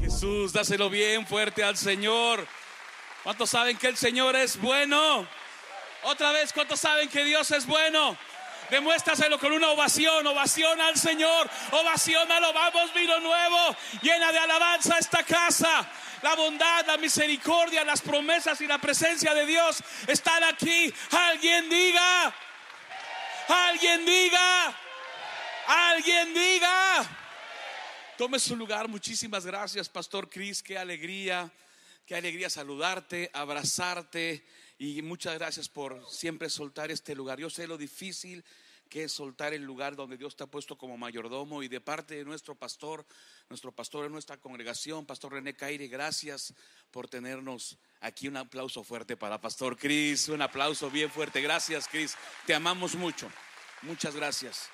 Jesús, dáselo bien fuerte al Señor. ¿Cuántos saben que el Señor es bueno? Otra vez, ¿cuántos saben que Dios es bueno? Demuéstraselo con una ovación, ovación al Señor, ovación a lo vamos, vino nuevo, llena de alabanza esta casa. La bondad, la misericordia, las promesas y la presencia de Dios están aquí. Alguien diga, alguien diga, alguien diga. Tome su lugar. Muchísimas gracias, Pastor Cris. Qué alegría, qué alegría saludarte, abrazarte. Y muchas gracias por siempre soltar este lugar. Yo sé lo difícil que es soltar el lugar donde Dios te ha puesto como mayordomo. Y de parte de nuestro pastor, nuestro pastor en nuestra congregación, Pastor René Caire, gracias por tenernos aquí. Un aplauso fuerte para Pastor Cris. Un aplauso bien fuerte. Gracias, Cris. Te amamos mucho. Muchas gracias.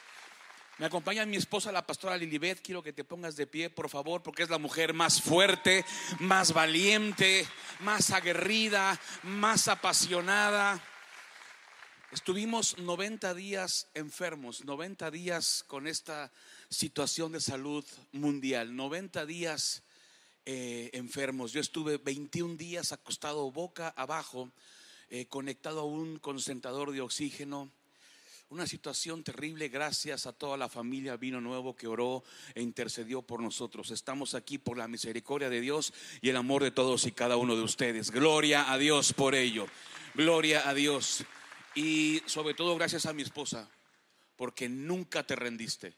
Me acompaña mi esposa, la pastora Lilibet. Quiero que te pongas de pie, por favor, porque es la mujer más fuerte, más valiente, más aguerrida, más apasionada. Estuvimos 90 días enfermos, 90 días con esta situación de salud mundial, 90 días eh, enfermos. Yo estuve 21 días acostado boca abajo, eh, conectado a un concentrador de oxígeno una situación terrible. Gracias a toda la familia Vino Nuevo que oró e intercedió por nosotros. Estamos aquí por la misericordia de Dios y el amor de todos y cada uno de ustedes. Gloria a Dios por ello. Gloria a Dios. Y sobre todo gracias a mi esposa, porque nunca te rendiste.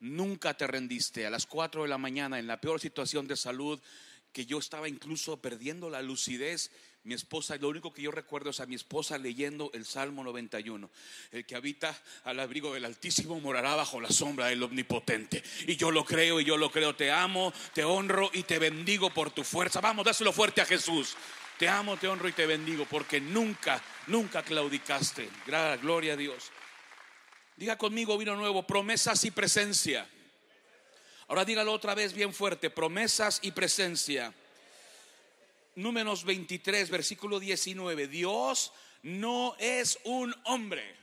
Nunca te rendiste. A las 4 de la mañana, en la peor situación de salud, que yo estaba incluso perdiendo la lucidez, mi esposa, lo único que yo recuerdo es a mi esposa leyendo el Salmo 91. El que habita al abrigo del Altísimo morará bajo la sombra del Omnipotente. Y yo lo creo y yo lo creo. Te amo, te honro y te bendigo por tu fuerza. Vamos, dáselo fuerte a Jesús. Te amo, te honro y te bendigo porque nunca, nunca claudicaste. Gloria a Dios. Diga conmigo, vino nuevo, promesas y presencia. Ahora dígalo otra vez bien fuerte, promesas y presencia. Números 23, versículo 19. Dios no es un hombre.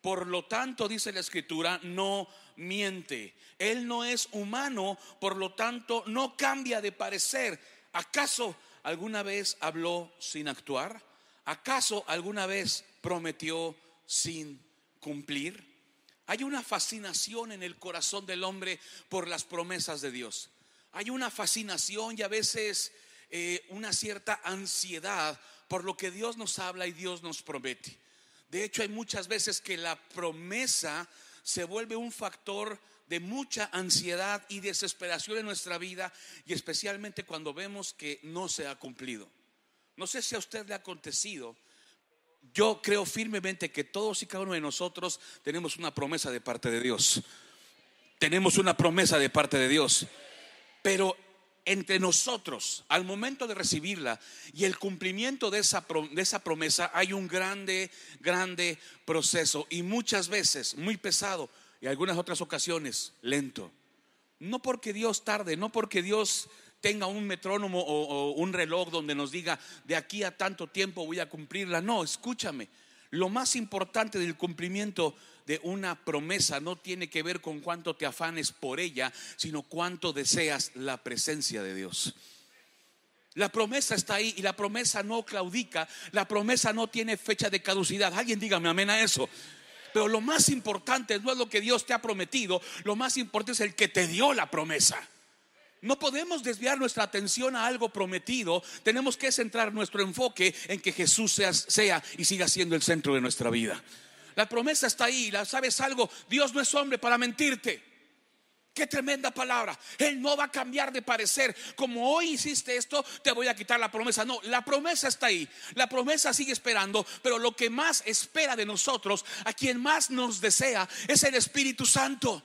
Por lo tanto, dice la escritura, no miente. Él no es humano, por lo tanto, no cambia de parecer. ¿Acaso alguna vez habló sin actuar? ¿Acaso alguna vez prometió sin cumplir? Hay una fascinación en el corazón del hombre por las promesas de Dios. Hay una fascinación y a veces eh, una cierta ansiedad por lo que Dios nos habla y Dios nos promete. De hecho, hay muchas veces que la promesa se vuelve un factor de mucha ansiedad y desesperación en nuestra vida y especialmente cuando vemos que no se ha cumplido. No sé si a usted le ha acontecido. Yo creo firmemente que todos y cada uno de nosotros tenemos una promesa de parte de Dios. Tenemos una promesa de parte de Dios. Pero entre nosotros al momento de recibirla y el cumplimiento de esa, de esa promesa hay un grande, grande proceso y muchas veces muy pesado y algunas otras ocasiones lento. No porque Dios tarde, no porque Dios tenga un metrónomo o, o un reloj donde nos diga de aquí a tanto tiempo voy a cumplirla. No, escúchame. Lo más importante del cumplimiento de una promesa no tiene que ver con cuánto te afanes por ella, sino cuánto deseas la presencia de Dios. La promesa está ahí y la promesa no claudica, la promesa no tiene fecha de caducidad. Alguien dígame amén a eso. Pero lo más importante no es lo que Dios te ha prometido, lo más importante es el que te dio la promesa. No podemos desviar nuestra atención a algo prometido. Tenemos que centrar nuestro enfoque en que Jesús sea, sea, y siga siendo el centro de nuestra vida. La promesa está ahí. ¿Sabes algo? Dios no es hombre para mentirte. Qué tremenda palabra. Él no va a cambiar de parecer. Como hoy hiciste esto, te voy a quitar la promesa. No, la promesa está ahí. La promesa sigue esperando. Pero lo que más espera de nosotros, a quien más nos desea, es el Espíritu Santo.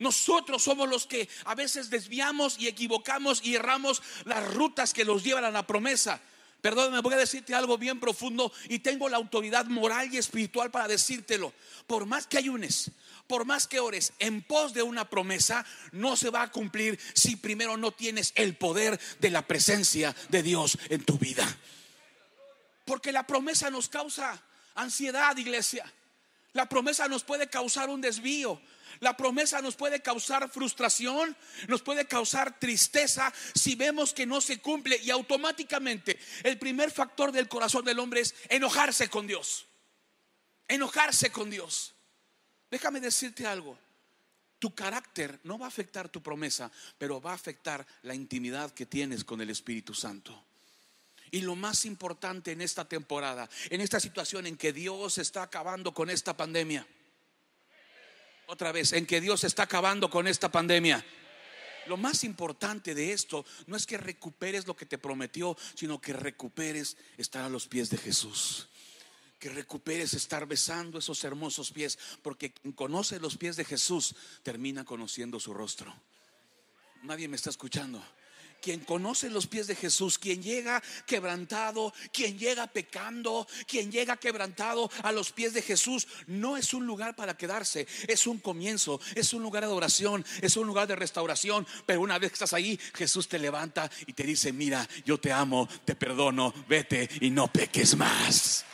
Nosotros somos los que a veces desviamos y equivocamos y erramos las rutas que los llevan a la promesa. Perdóname, voy a decirte algo bien profundo y tengo la autoridad moral y espiritual para decírtelo. Por más que ayunes, por más que ores en pos de una promesa, no se va a cumplir si primero no tienes el poder de la presencia de Dios en tu vida. Porque la promesa nos causa ansiedad, iglesia. La promesa nos puede causar un desvío. La promesa nos puede causar frustración, nos puede causar tristeza si vemos que no se cumple y automáticamente el primer factor del corazón del hombre es enojarse con Dios. Enojarse con Dios. Déjame decirte algo. Tu carácter no va a afectar tu promesa, pero va a afectar la intimidad que tienes con el Espíritu Santo. Y lo más importante en esta temporada, en esta situación en que Dios está acabando con esta pandemia, otra vez, en que Dios está acabando con esta pandemia. Lo más importante de esto no es que recuperes lo que te prometió, sino que recuperes estar a los pies de Jesús. Que recuperes estar besando esos hermosos pies, porque quien conoce los pies de Jesús termina conociendo su rostro. Nadie me está escuchando quien conoce los pies de Jesús, quien llega quebrantado, quien llega pecando, quien llega quebrantado a los pies de Jesús, no es un lugar para quedarse, es un comienzo, es un lugar de adoración, es un lugar de restauración, pero una vez que estás ahí, Jesús te levanta y te dice, mira, yo te amo, te perdono, vete y no peques más.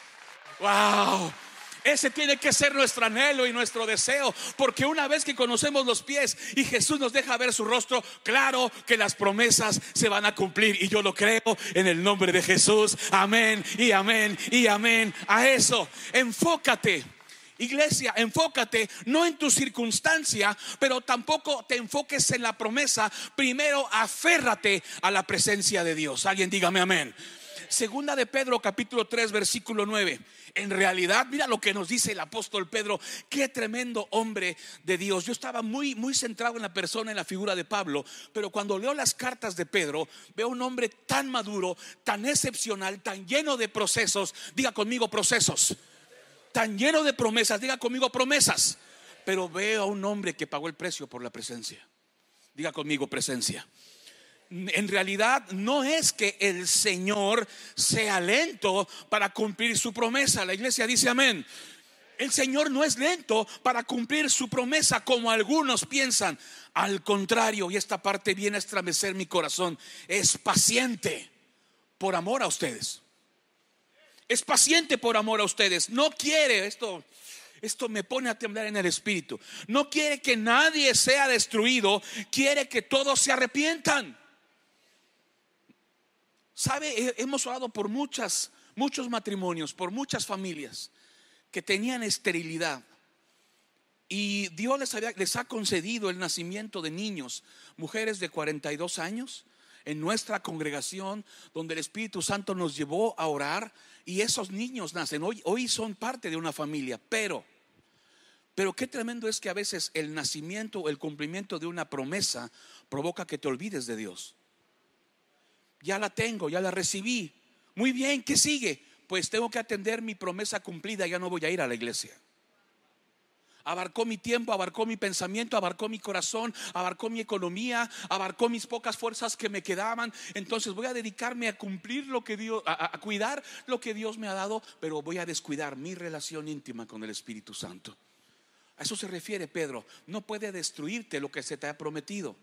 Wow. Ese tiene que ser nuestro anhelo y nuestro deseo, porque una vez que conocemos los pies y Jesús nos deja ver su rostro, claro que las promesas se van a cumplir y yo lo creo en el nombre de Jesús. Amén y amén y amén. A eso, enfócate. Iglesia, enfócate no en tu circunstancia, pero tampoco te enfoques en la promesa. Primero, aférrate a la presencia de Dios. Alguien dígame amén. Segunda de Pedro capítulo 3 versículo 9 en realidad, mira lo que nos dice el apóstol Pedro, qué tremendo hombre de Dios. Yo estaba muy, muy centrado en la persona, en la figura de Pablo, pero cuando leo las cartas de Pedro, veo un hombre tan maduro, tan excepcional, tan lleno de procesos. Diga conmigo procesos. Tan lleno de promesas, diga conmigo promesas. Pero veo a un hombre que pagó el precio por la presencia. Diga conmigo presencia en realidad no es que el Señor sea lento para cumplir su promesa. La iglesia dice amén. El Señor no es lento para cumplir su promesa como algunos piensan. Al contrario, y esta parte viene a estremecer mi corazón, es paciente por amor a ustedes. Es paciente por amor a ustedes. No quiere esto. Esto me pone a temblar en el espíritu. No quiere que nadie sea destruido, quiere que todos se arrepientan. Sabe, hemos orado por muchas, muchos matrimonios, por muchas familias que tenían esterilidad. Y Dios les, les ha concedido el nacimiento de niños, mujeres de 42 años, en nuestra congregación, donde el Espíritu Santo nos llevó a orar. Y esos niños nacen, hoy, hoy son parte de una familia, pero... Pero qué tremendo es que a veces el nacimiento o el cumplimiento de una promesa provoca que te olvides de Dios ya la tengo, ya la recibí. Muy bien, ¿qué sigue? Pues tengo que atender mi promesa cumplida, ya no voy a ir a la iglesia. Abarcó mi tiempo, abarcó mi pensamiento, abarcó mi corazón, abarcó mi economía, abarcó mis pocas fuerzas que me quedaban. Entonces voy a dedicarme a cumplir lo que Dios, a, a cuidar lo que Dios me ha dado, pero voy a descuidar mi relación íntima con el Espíritu Santo. A eso se refiere Pedro. No puede destruirte lo que se te ha prometido.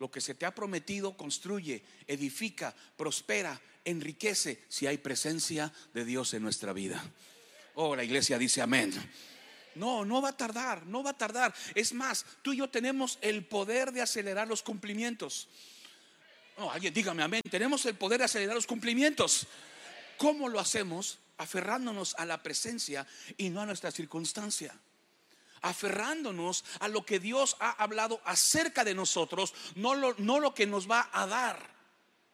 Lo que se te ha prometido construye, edifica, prospera, enriquece si hay presencia de Dios en nuestra vida. Oh, la iglesia dice amén. No, no va a tardar, no va a tardar. Es más, tú y yo tenemos el poder de acelerar los cumplimientos. No, alguien dígame amén. Tenemos el poder de acelerar los cumplimientos. ¿Cómo lo hacemos? Aferrándonos a la presencia y no a nuestra circunstancia aferrándonos a lo que Dios ha hablado acerca de nosotros, no lo, no lo que nos va a dar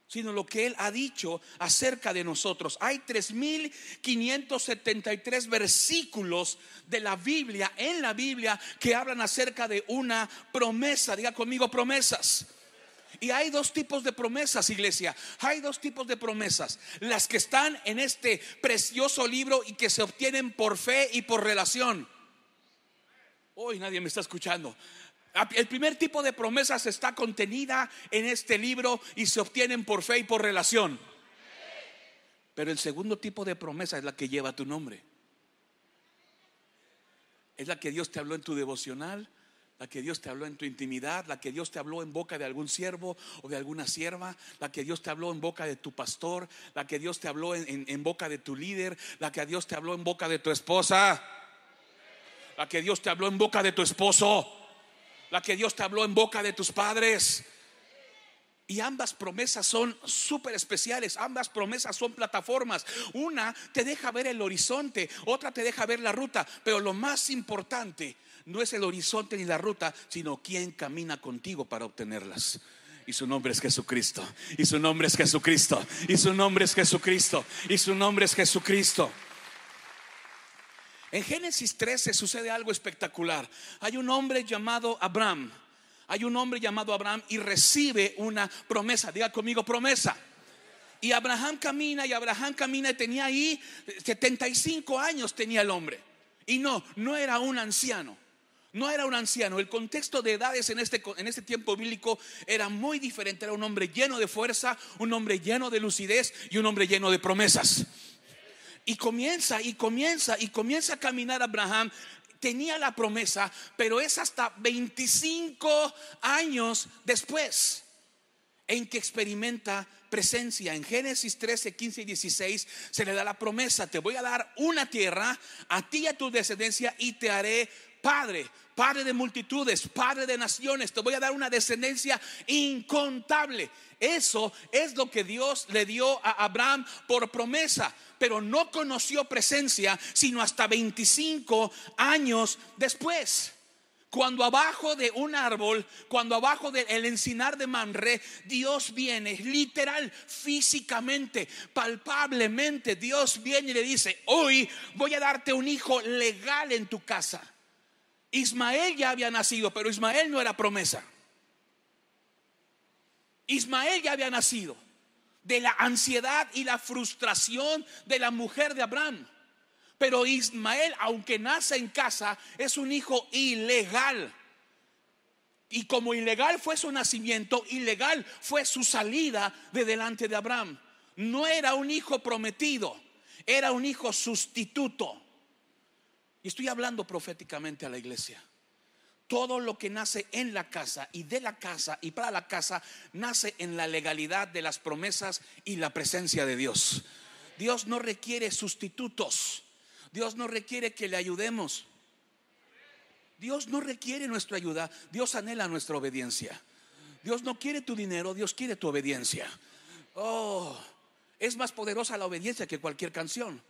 sino lo que Él ha dicho acerca de nosotros. Hay 3.573 versículos de la Biblia, en la Biblia, que hablan acerca de una promesa. Diga conmigo promesas. Y hay dos tipos de promesas, iglesia. Hay dos tipos de promesas. Las que están en este precioso libro y que se obtienen por fe y por relación. Hoy nadie me está escuchando. El primer tipo de promesas está contenida en este libro y se obtienen por fe y por relación. Pero el segundo tipo de promesa es la que lleva tu nombre. Es la que Dios te habló en tu devocional, la que Dios te habló en tu intimidad, la que Dios te habló en boca de algún siervo o de alguna sierva, la que Dios te habló en boca de tu pastor, la que Dios te habló en, en boca de tu líder, la que Dios te habló en boca de tu esposa La que Dios te habló en boca de tu esposo. La que Dios te habló en boca de tus padres. Y ambas promesas son súper especiales, ambas promesas son plataformas. Una te deja ver el horizonte, otra te deja ver la ruta, pero lo más importante no es el horizonte ni la ruta, sino quién camina contigo para obtenerlas. Y su nombre es Jesucristo. Y su nombre es Jesucristo. Y su nombre es Jesucristo. Y su nombre es Jesucristo. En Génesis 13 sucede algo espectacular. Hay un hombre llamado Abraham hay un hombre llamado Abraham y recibe una promesa. Diga conmigo promesa. Y Abraham camina y Abraham camina y tenía ahí 75 años tenía el hombre. Y no, no era un anciano. No era un anciano. El contexto de edades en este, en este tiempo bíblico era muy diferente. Era un hombre lleno de fuerza, un hombre lleno de lucidez y un hombre lleno de promesas. Y comienza y comienza y comienza a caminar Abraham tenía la promesa, pero es hasta 25 años después en que experimenta presencia. En Génesis 13, 15 y 16 se le da la promesa, te voy a dar una tierra a ti y a tu descendencia y te haré padre, padre de multitudes, padre de naciones, te voy a dar una descendencia incontable. Eso es lo que Dios le dio a Abraham por promesa pero no conoció presencia sino hasta 25 años después. Cuando abajo de un árbol, cuando abajo del encinar de Manre, Dios viene, literal, físicamente, palpablemente, Dios viene y le dice, hoy voy a darte un hijo legal en tu casa. Ismael ya había nacido, pero Ismael no era promesa. Ismael ya había nacido de la ansiedad y la frustración de la mujer de Abraham. Pero Ismael, aunque nace en casa, es un hijo ilegal. Y como ilegal fue su nacimiento, ilegal fue su salida de delante de Abraham. No era un hijo prometido, era un hijo sustituto. Y estoy hablando proféticamente a la iglesia todo lo que nace en la casa y de la casa y para la casa nace en la legalidad de las promesas y la presencia de Dios. Dios no requiere sustitutos. Dios no requiere que le ayudemos. Dios no requiere nuestra ayuda. Dios anhela nuestra obediencia. Dios no quiere tu dinero, Dios quiere tu obediencia. Oh, es más poderosa la obediencia que cualquier canción.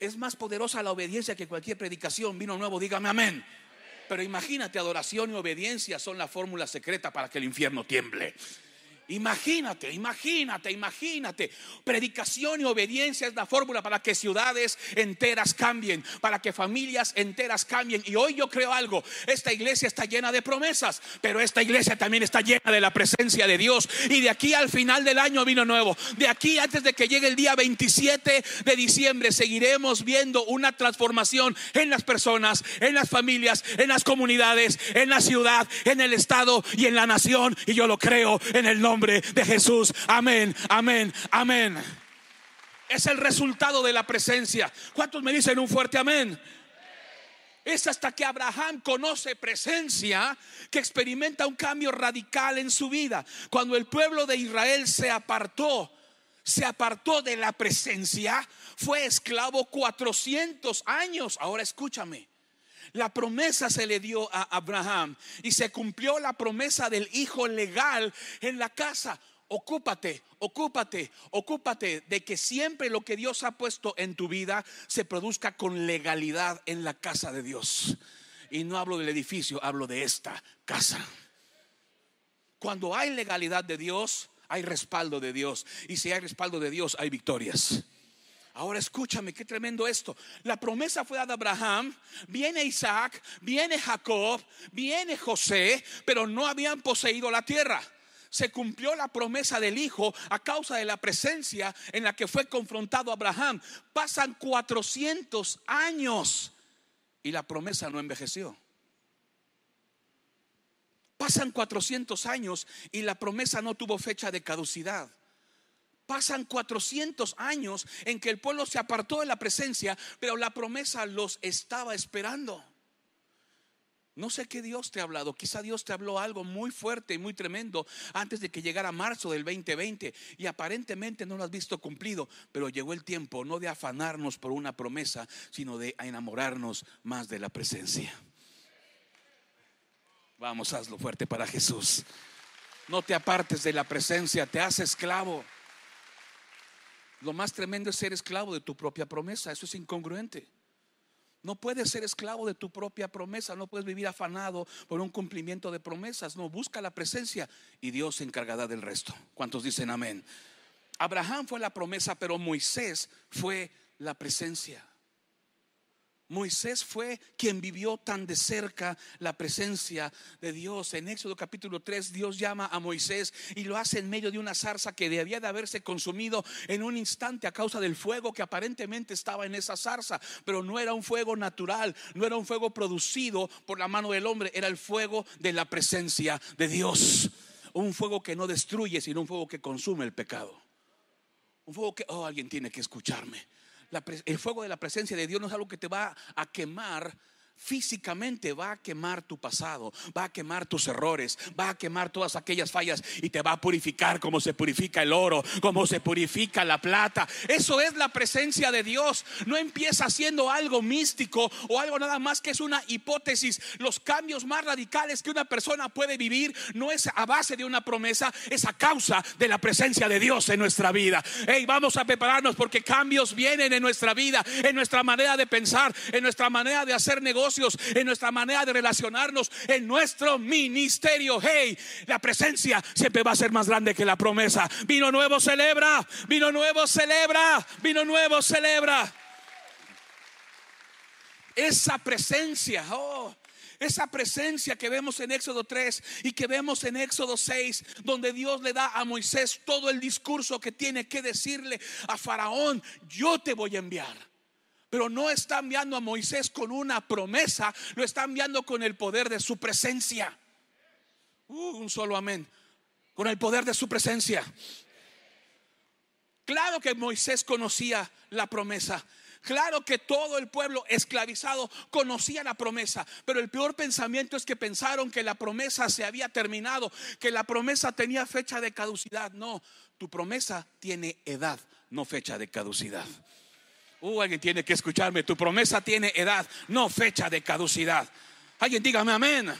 Es más poderosa la obediencia que cualquier predicación. Vino nuevo, dígame amén. Pero imagínate, adoración y obediencia son la fórmula secreta para que el infierno tiemble. Imagínate, imagínate, imagínate. Predicación y obediencia es la fórmula para que ciudades enteras cambien, para que familias enteras cambien. Y hoy yo creo algo, esta iglesia está llena de promesas, pero esta iglesia también está llena de la presencia de Dios. Y de aquí al final del año vino nuevo. De aquí antes de que llegue el día 27 de diciembre, seguiremos viendo una transformación en las personas, en las familias, en las comunidades, en la ciudad, en el estado y en la nación. Y yo lo creo en el de Jesús. Amén, amén, amén. Es el resultado de la presencia. ¿Cuántos me dicen un fuerte amén? Es hasta que Abraham conoce presencia que experimenta un cambio radical en su vida. Cuando el pueblo de Israel se apartó, se apartó de la presencia, fue esclavo 400 años. Ahora escúchame. La promesa se le dio a Abraham y se cumplió la promesa del hijo legal en la casa. Ocúpate, ocúpate, ocúpate de que siempre lo que Dios ha puesto en tu vida se produzca con legalidad en la casa de Dios. Y no hablo del edificio, hablo de esta casa. Cuando hay legalidad de Dios, hay respaldo de Dios. Y si hay respaldo de Dios, hay victorias. Ahora escúchame, qué tremendo esto. La promesa fue dada a Abraham, viene Isaac, viene Jacob, viene José, pero no habían poseído la tierra. Se cumplió la promesa del Hijo a causa de la presencia en la que fue confrontado Abraham. Pasan 400 años y la promesa no envejeció. Pasan 400 años y la promesa no tuvo fecha de caducidad. Pasan 400 años en que el pueblo se apartó de la presencia, pero la promesa los estaba esperando. No sé qué Dios te ha hablado. Quizá Dios te habló algo muy fuerte y muy tremendo antes de que llegara marzo del 2020 y aparentemente no lo has visto cumplido. Pero llegó el tiempo no de afanarnos por una promesa, sino de enamorarnos más de la presencia. Vamos, hazlo fuerte para Jesús. No te apartes de la presencia, te haces esclavo. Lo más tremendo es ser esclavo de tu propia promesa. Eso es incongruente. No puedes ser esclavo de tu propia promesa, no puedes vivir afanado por un cumplimiento de promesas. No, busca la presencia y Dios se encargará del resto. ¿Cuántos dicen amén? Abraham fue la promesa, pero Moisés fue la presencia. Moisés fue quien vivió tan de cerca la presencia de Dios. En Éxodo capítulo 3 Dios llama a Moisés y lo hace en medio de una zarza que debía de haberse consumido en un instante a causa del fuego que aparentemente estaba en esa zarza, pero no era un fuego natural, no era un fuego producido por la mano del hombre, era el fuego de la presencia de Dios. Un fuego que no destruye, sino un fuego que consume el pecado. Un fuego que, oh, alguien tiene que escucharme el fuego de la presencia de Dios no es algo que te va a quemar físicamente va a quemar tu pasado, va a quemar tus errores, va a quemar todas aquellas fallas y te va a purificar como se purifica el oro, como se purifica la plata. Eso es la presencia de Dios. No empieza siendo algo místico o algo nada más que es una hipótesis. Los cambios más radicales que una persona puede vivir no es a base de una promesa, es a causa de la presencia de Dios en nuestra vida. Hey, vamos a prepararnos porque cambios vienen en nuestra vida, en nuestra manera de pensar, en nuestra manera de hacer negocios en nuestra manera de relacionarnos, en nuestro ministerio. Hey, la presencia siempre va a ser más grande que la promesa. Vino nuevo celebra, vino nuevo celebra, vino nuevo celebra. Esa presencia, oh, esa presencia que vemos en Éxodo 3 y que vemos en Éxodo 6, donde Dios le da a Moisés todo el discurso que tiene que decirle a Faraón, yo te voy a enviar. Pero no está enviando a Moisés con una promesa, lo está enviando con el poder de su presencia. Uh, un solo amén. Con el poder de su presencia. Claro que Moisés conocía la promesa. Claro que todo el pueblo esclavizado conocía la promesa, pero el peor pensamiento es que pensaron que la promesa se había terminado, que la promesa tenía fecha de caducidad. No, tu promesa tiene edad, no fecha de caducidad. Uh, alguien tiene que escucharme. Tu promesa tiene edad, no fecha de caducidad. Alguien dígame amén.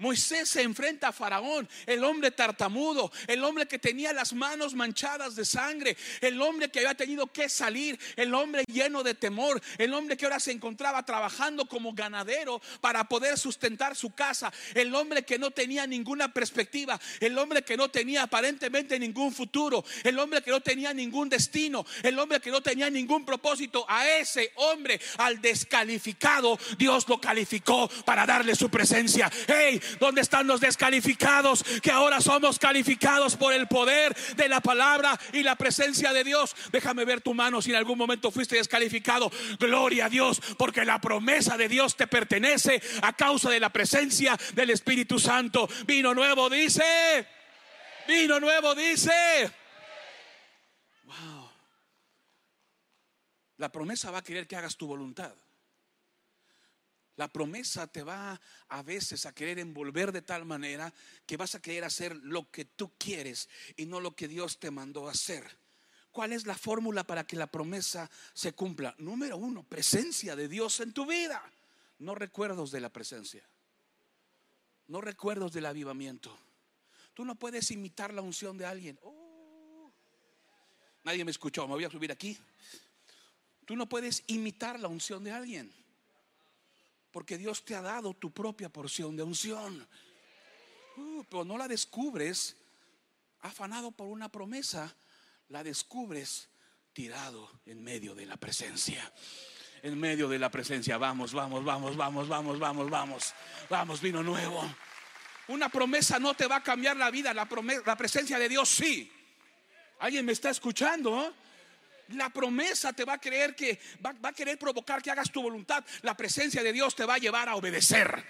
Moisés se enfrenta a Faraón, el hombre tartamudo, el hombre que tenía las manos manchadas de sangre, el hombre que había tenido que salir, el hombre lleno de temor, el hombre que ahora se encontraba trabajando como ganadero para poder sustentar su casa, el hombre que no tenía ninguna perspectiva, el hombre que no tenía aparentemente ningún futuro, el hombre que no tenía ningún destino, el hombre que no tenía ningún propósito. A ese hombre, al descalificado, Dios lo calificó para darle su presencia. Hey, ¿Dónde están los descalificados? Que ahora somos calificados por el poder de la palabra y la presencia de Dios. Déjame ver tu mano si en algún momento fuiste descalificado. Gloria a Dios, porque la promesa de Dios te pertenece a causa de la presencia del Espíritu Santo. Vino nuevo, dice. Vino nuevo, dice. Wow. La promesa va a querer que hagas tu voluntad. La promesa te va a veces a querer envolver de tal manera que vas a querer hacer lo que tú quieres y no lo que Dios te mandó hacer. ¿Cuál es la fórmula para que la promesa se cumpla? Número uno, presencia de Dios en tu vida. No recuerdos de la presencia. No recuerdos del avivamiento. Tú no puedes imitar la unción de alguien. Oh. Nadie me escuchó, me voy a subir aquí. Tú no puedes imitar la unción de alguien. Porque Dios te ha dado tu propia porción de unción. Uh, pero no la descubres afanado por una promesa, la descubres tirado en medio de la presencia. En medio de la presencia, vamos, vamos, vamos, vamos, vamos, vamos, vamos, vamos, vino nuevo. Una promesa no te va a cambiar la vida, la, la presencia de Dios sí. ¿Alguien me está escuchando? La promesa te va a creer que va, a querer provocar que hagas tu voluntad. La presencia de Dios te va a llevar a obedecer.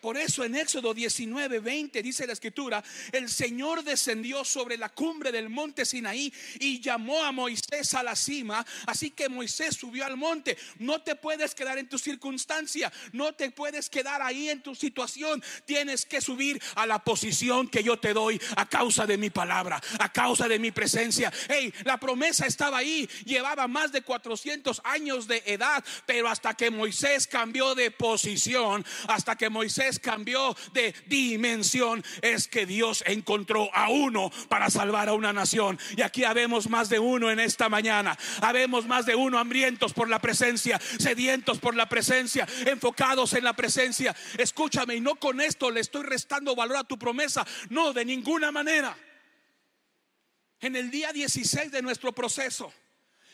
Por eso en Éxodo 19, 20 dice la escritura, el Señor descendió sobre la cumbre del monte Sinaí y llamó a Moisés a la cima. Así que Moisés subió al monte. No te puedes quedar en tu circunstancia, no te puedes quedar ahí en tu situación. Tienes que subir a la posición que yo te doy a causa de mi palabra, a causa de mi presencia. Hey, la promesa estaba ahí, llevaba más de 400 años de edad, pero hasta que Moisés cambió de posición, hasta que Moisés cambió de dimensión, es que Dios encontró a uno para salvar a una nación. Y aquí habemos más de uno en esta mañana. Habemos más de uno hambrientos por la presencia, sedientos por la presencia, enfocados en la presencia. Escúchame, y no con esto le estoy restando valor a tu promesa. No, de ninguna manera. En el día 16 de nuestro proceso,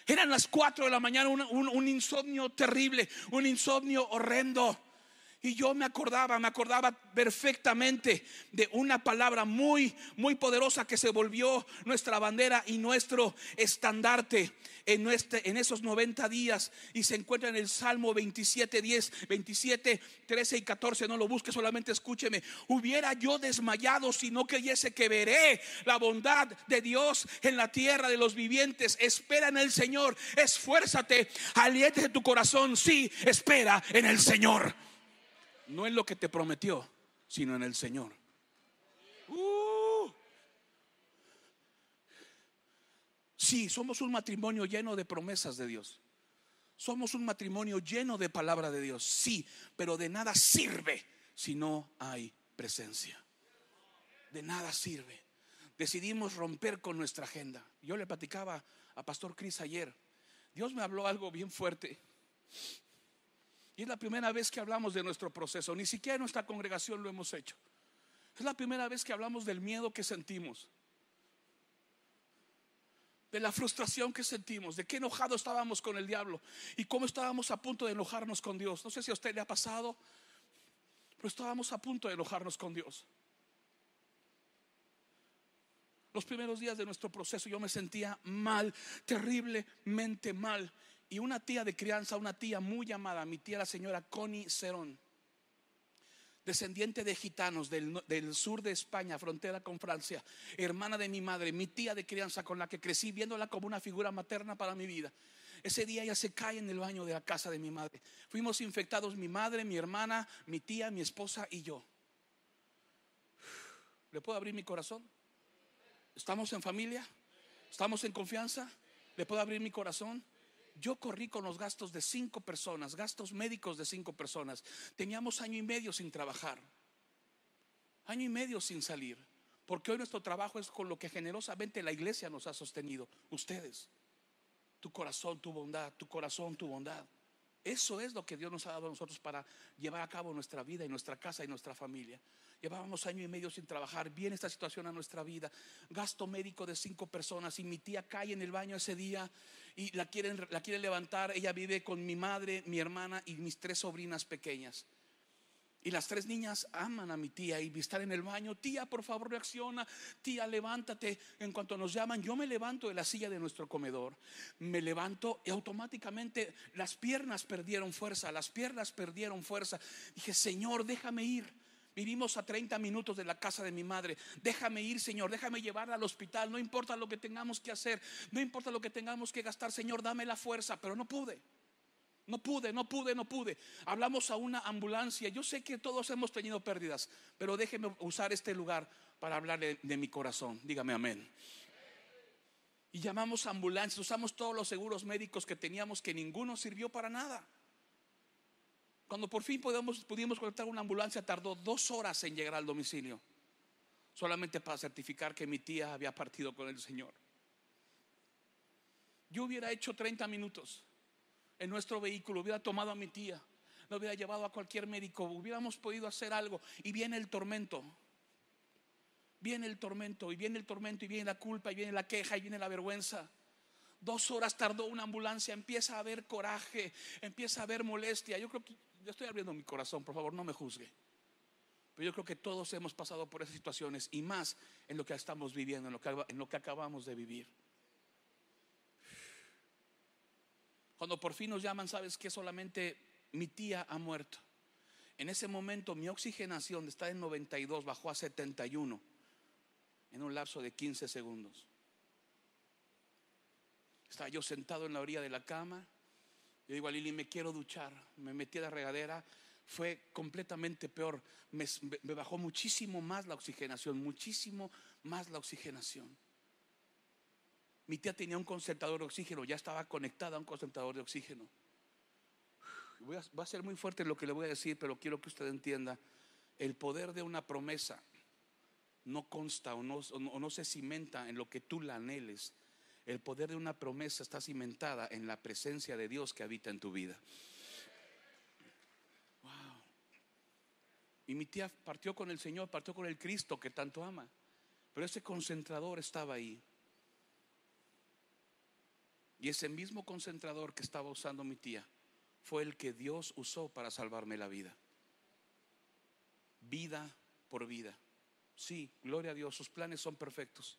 eran las 4 de la mañana, un, un insomnio terrible, un insomnio horrendo. Y yo me acordaba, me acordaba perfectamente de una palabra muy, muy poderosa que se volvió nuestra bandera y nuestro estandarte en, en esos 90 días. Y se encuentra en el Salmo 27, 10, 27, 13 y 14. No lo busque, solamente escúcheme. Hubiera yo desmayado si no creyese que veré la bondad de Dios en la tierra de los vivientes. Espera en el Señor, esfuérzate, aliente tu corazón. Sí, espera en el Señor no en lo que te prometió, sino en el Señor. Uh. Sí, somos un matrimonio lleno de promesas de Dios. Somos un matrimonio lleno de palabra de Dios, sí, pero de nada sirve si no hay presencia. De nada sirve. Decidimos romper con nuestra agenda. Yo le platicaba a Pastor Cris ayer. Dios me habló algo bien fuerte. Y es la primera vez que hablamos de nuestro proceso. Ni siquiera en nuestra congregación lo hemos hecho. Es la primera vez que hablamos del miedo que sentimos. De la frustración que sentimos. De qué enojado estábamos con el diablo. Y cómo estábamos a punto de enojarnos con Dios. No sé si a usted le ha pasado. Pero estábamos a punto de enojarnos con Dios. Los primeros días de nuestro proceso yo me sentía mal, terriblemente mal. Y una tía de crianza, una tía muy llamada, mi tía la señora Connie Cerón, descendiente de gitanos del, del, sur de España, frontera con Francia, hermana de mi madre, mi tía de crianza con la que crecí viéndola como una figura materna para mi vida. Ese día ella se cae en el baño de la casa de mi madre. Fuimos infectados mi madre, mi hermana, mi tía, mi esposa y yo. ¿Le puedo abrir mi corazón? ¿Estamos en familia? ¿Estamos en confianza? ¿Le puedo abrir mi corazón? Yo corrí con los gastos de cinco personas, gastos médicos de cinco personas. Teníamos año y medio sin trabajar, año y medio sin salir, porque hoy nuestro trabajo es con lo que generosamente la iglesia nos ha sostenido, ustedes. Tu corazón, tu bondad, tu corazón, tu bondad. Eso es lo que Dios nos ha dado a nosotros para llevar a cabo nuestra vida y nuestra casa y nuestra familia. Llevábamos año y medio sin trabajar. Viene esta situación a nuestra vida. Gasto médico de cinco personas y mi tía cae en el baño ese día y la quieren, la quieren levantar. Ella vive con mi madre, mi hermana y mis tres sobrinas pequeñas. Y las tres niñas aman a mi tía y estar en el baño, tía, por favor, reacciona, tía, levántate. En cuanto nos llaman, yo me levanto de la silla de nuestro comedor, me levanto y automáticamente las piernas perdieron fuerza, las piernas perdieron fuerza. Dije, Señor, déjame ir. Vivimos a 30 minutos de la casa de mi madre. Déjame ir, Señor. Déjame llevarla al hospital. No importa lo que tengamos que hacer. No importa lo que tengamos que gastar. Señor, dame la fuerza. Pero no pude. No pude, no pude, no pude. Hablamos a una ambulancia. Yo sé que todos hemos tenido pérdidas. Pero déjeme usar este lugar para hablar de, mi corazón. Dígame amén. Y llamamos ambulancias. Usamos todos los seguros médicos que teníamos que ninguno sirvió para nada. Cuando por fin pudimos, pudimos conectar una ambulancia, tardó dos horas en llegar al domicilio, solamente para certificar que mi tía había partido con el Señor. Yo hubiera hecho 30 minutos en nuestro vehículo, hubiera tomado a mi tía, lo hubiera llevado a cualquier médico, hubiéramos podido hacer algo y viene el tormento. Viene el tormento y viene el tormento y viene la culpa y viene la queja y viene la vergüenza. Dos horas tardó una ambulancia, empieza a haber coraje, empieza a haber molestia. Yo creo que yo estoy abriendo mi corazón, por favor, no me juzgue. Pero yo creo que todos hemos pasado por esas situaciones y más en lo que estamos viviendo, en lo que, en lo que acabamos de vivir. Cuando por fin nos llaman, sabes que solamente mi tía ha muerto. En ese momento mi oxigenación estar en 92 bajó a 71 en un lapso de 15 segundos. Estaba yo sentado en la orilla de la cama. Yo digo a Lili, me quiero duchar. Me metí a la regadera. Fue completamente peor. Me, me bajó muchísimo más la oxigenación, muchísimo más la oxigenación. Mi tía tenía un concentrador de oxígeno, ya estaba conectada a un concentrador de oxígeno. A, va a ser muy fuerte lo que le voy a decir, pero quiero que usted entienda. El poder de una promesa no consta o no, o no se cimenta en lo que tú la anheles. El poder de una promesa está cimentada en la presencia de Dios que habita en tu vida. Wow. Y mi tía partió con el Señor, partió con el Cristo que tanto ama. Pero ese concentrador estaba ahí. Y ese mismo concentrador que estaba usando mi tía fue el que Dios usó para salvarme la vida. Vida por vida. Sí, gloria a Dios, sus planes son perfectos.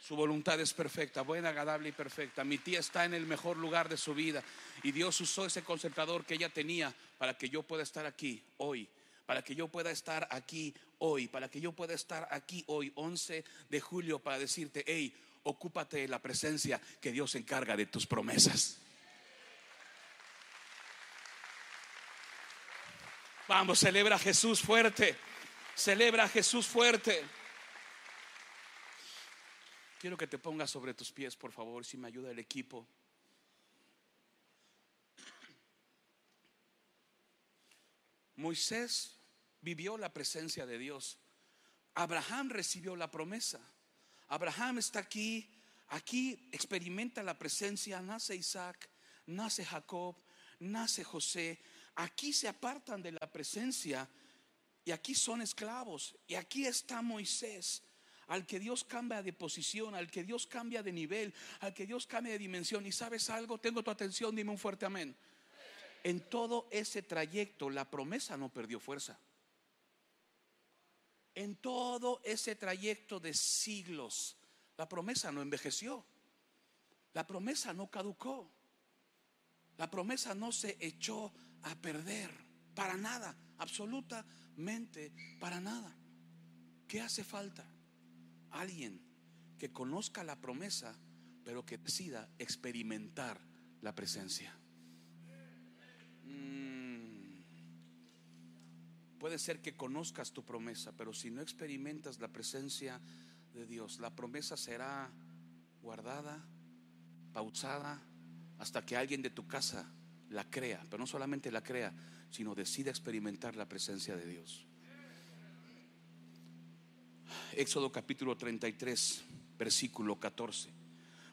Su voluntad es perfecta, buena, agradable y perfecta. Mi tía está en el mejor lugar de su vida y Dios usó ese concentrador que ella tenía para que yo pueda estar aquí hoy, para que yo pueda estar aquí hoy, para que yo pueda estar aquí hoy, 11 de julio, para decirte, hey, ocúpate de la presencia que Dios encarga de tus promesas. Vamos, celebra a Jesús fuerte. Celebra a Jesús fuerte. Quiero que te pongas sobre tus pies, por favor, si me ayuda el equipo. Moisés vivió la presencia de Dios. Abraham recibió la promesa. Abraham está aquí, aquí experimenta la presencia, nace Isaac, nace Jacob, nace José, aquí se apartan de la presencia y aquí son esclavos. Y aquí está Moisés, al que Dios cambia de posición, al que Dios cambia de nivel, al que Dios cambia de dimensión. Y sabes algo, tengo tu atención, dime un fuerte amén. En todo ese trayecto la promesa no perdió fuerza. En todo ese trayecto de siglos, la promesa no envejeció. La promesa no caducó. La promesa no se echó a perder para nada, absolutamente para nada. ¿Qué hace falta? Alguien que conozca la promesa, pero que decida experimentar la presencia. Puede ser que conozcas tu promesa, pero si no experimentas la presencia de Dios, la promesa será guardada, pausada, hasta que alguien de tu casa la crea, pero no solamente la crea, sino decida experimentar la presencia de Dios. Éxodo capítulo 33, versículo 14.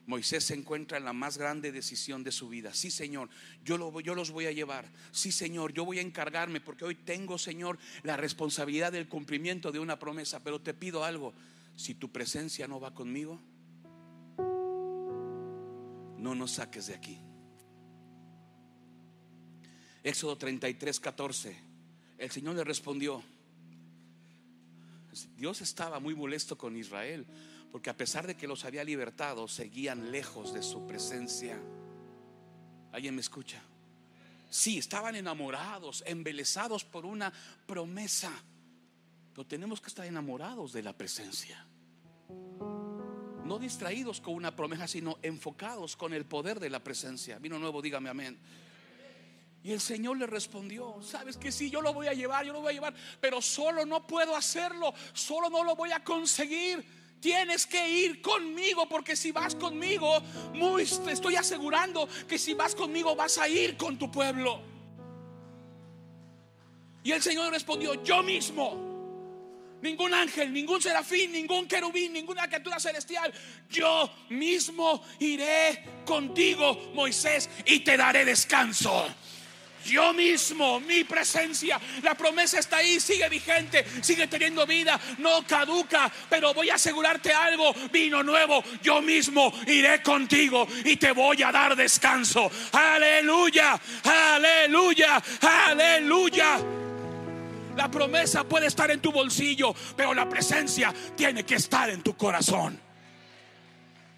Moisés se encuentra en la más grande decisión de su vida. Sí, Señor, yo, lo, yo los voy a llevar. Sí, Señor, yo voy a encargarme porque hoy tengo, Señor, la responsabilidad del cumplimiento de una promesa. Pero te pido algo, si tu presencia no va conmigo, no nos saques de aquí. Éxodo 33, 14. El Señor le respondió. Dios estaba muy molesto con Israel, porque a pesar de que los había libertado, seguían lejos de su presencia. ¿Alguien me escucha? Sí, estaban enamorados, embelesados por una promesa, pero tenemos que estar enamorados de la presencia. No distraídos con una promesa, sino enfocados con el poder de la presencia. Vino nuevo, dígame amén. Y el Señor le respondió, sabes que sí, yo lo voy a llevar, yo lo voy a llevar, pero solo no puedo hacerlo, solo no lo voy a conseguir. Tienes que ir conmigo porque si vas conmigo, muy, te estoy asegurando que si vas conmigo vas a ir con tu pueblo. Y el Señor respondió, yo mismo. Ningún ángel, ningún serafín, ningún querubín, ninguna criatura celestial. Yo mismo iré contigo, Moisés, y te daré descanso. Yo mismo, mi presencia, la promesa está ahí, sigue vigente, sigue teniendo vida, no caduca, pero voy a asegurarte algo, vino nuevo, yo mismo iré contigo y te voy a dar descanso. Aleluya, aleluya, aleluya. La promesa puede estar en tu bolsillo, pero la presencia tiene que estar en tu corazón.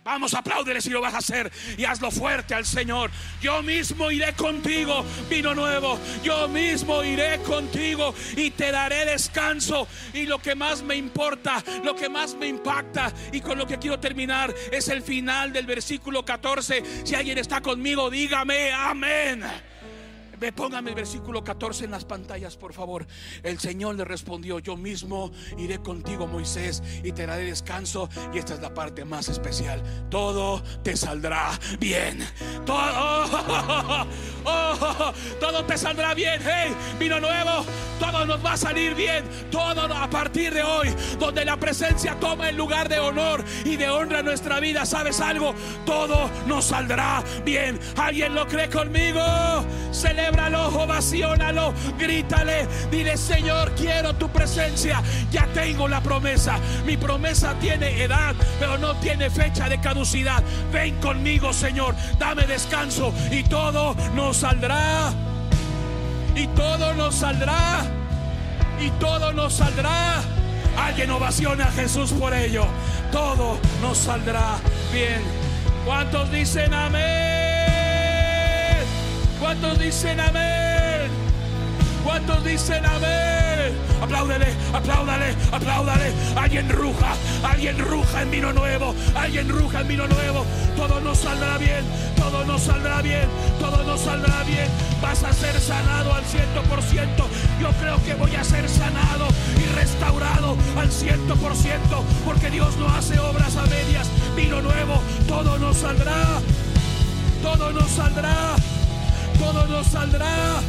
Vamos, apláudele si lo vas a hacer y hazlo fuerte al Señor. Yo mismo iré contigo, vino nuevo. Yo mismo iré contigo y te daré descanso. Y lo que más me importa, lo que más me impacta y con lo que quiero terminar es el final del versículo 14. Si alguien está conmigo, dígame amén. Ve, póngame el versículo 14 en las pantallas, por favor. El Señor le respondió, yo mismo iré contigo, Moisés, y te daré descanso. Y esta es la parte más especial. Todo te saldrá bien. Todo, oh, todo te saldrá bien. Hey, vino nuevo. Todo nos va a salir bien. Todo a partir de hoy, donde la presencia toma el lugar de honor y de honra en nuestra vida. ¿Sabes algo? Todo nos saldrá bien. ¿Alguien lo cree conmigo? Se celébralo, ovacionalo, grítale, dile Señor, quiero tu presencia, ya tengo la promesa, mi promesa tiene edad, pero no tiene fecha de caducidad, ven conmigo Señor, dame descanso y todo nos saldrá, y todo nos saldrá, y todo nos saldrá. Alguien ovaciona a Jesús por ello. Todo nos saldrá bien. ¿Cuántos dicen amén? ¿Cuántos dicen amén? ¿Cuántos dicen amén? Apláudele, apláudale, apláudale. Alguien ruja, alguien ruja en vino nuevo, alguien ruja en vino nuevo. Todo nos saldrá bien, todo nos saldrá bien, todo nos saldrá bien. Vas a ser sanado al ciento por ciento. Yo creo que voy a ser sanado y restaurado al ciento por ciento, porque Dios no hace obras a medias. Vino nuevo, todo nos saldrá, todo nos saldrá todo nos saldrá.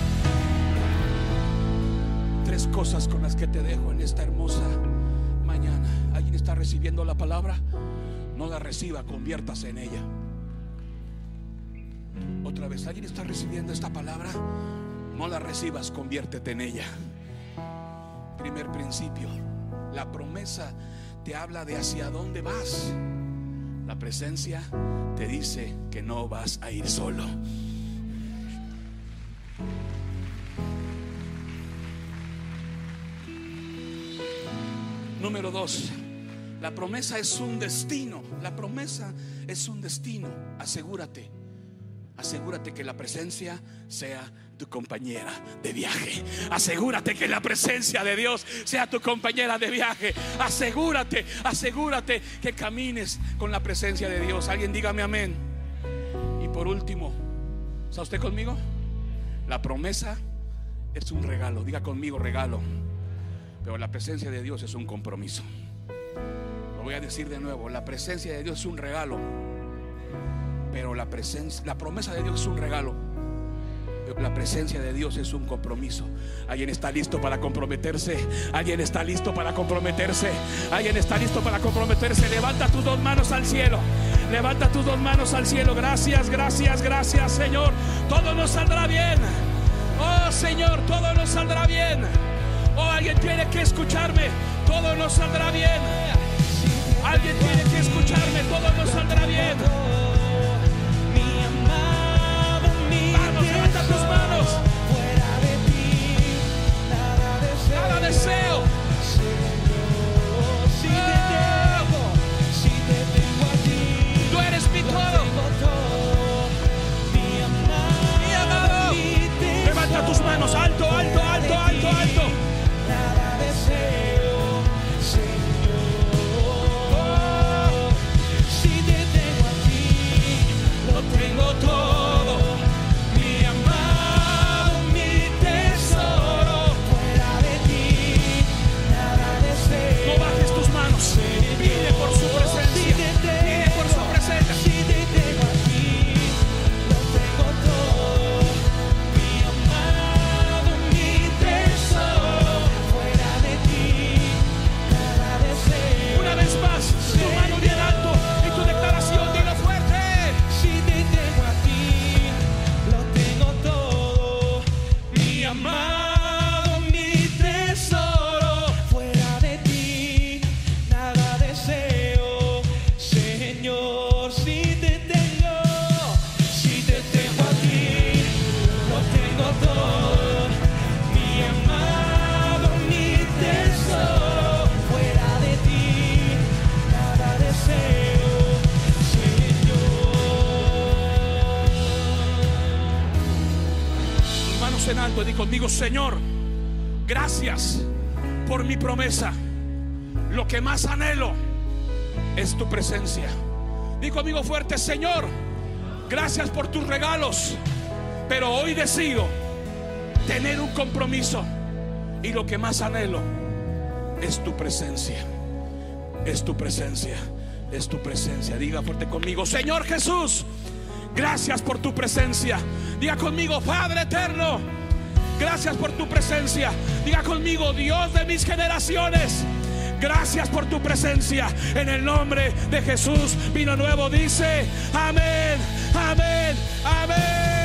Tres cosas con las que te dejo en esta hermosa mañana. ¿Alguien está recibiendo la palabra? No la reciba, conviértase en ella. Otra vez, ¿alguien está recibiendo esta palabra? No la recibas, conviértete en ella. Primer principio, la promesa te habla de hacia dónde vas. La presencia te dice que no vas a ir solo. Número dos, la promesa es un destino. La promesa es un destino. Asegúrate, asegúrate que la presencia sea tu compañera de viaje. Asegúrate que la presencia de Dios sea tu compañera de viaje. Asegúrate, asegúrate que camines con la presencia de Dios. Alguien dígame amén. Y por último, ¿está usted conmigo? La promesa es un regalo. Diga conmigo regalo. Pero la presencia de Dios es un compromiso. Lo voy a decir de nuevo, la presencia de Dios es un regalo. Pero la presencia, la promesa de Dios es un regalo. La presencia de Dios es un compromiso. Alguien está listo para comprometerse. Alguien está listo para comprometerse. Alguien está listo para comprometerse. Levanta tus dos manos al cielo. Levanta tus dos manos al cielo. Gracias, gracias, gracias, Señor. Todo nos saldrá bien. Oh, Señor, todo nos saldrá bien. Oh, alguien tiene que escucharme. Todo nos saldrá bien. Alguien tiene que escucharme. Todo nos saldrá bien. Nada deseo. Tú conmigo, Señor, gracias por mi promesa. Lo que más anhelo es tu presencia. Di conmigo fuerte, Señor, gracias por tus regalos, pero hoy decido tener un compromiso y lo que más anhelo es tu presencia. Es tu presencia, es tu presencia. Diga fuerte conmigo, Señor Jesús, gracias por tu presencia. Diga conmigo, Padre eterno, gracias por tu presencia. Diga conmigo, Dios de mis generaciones. Gracias por tu presencia. En el nombre de Jesús, vino nuevo dice, amén, amén, amén.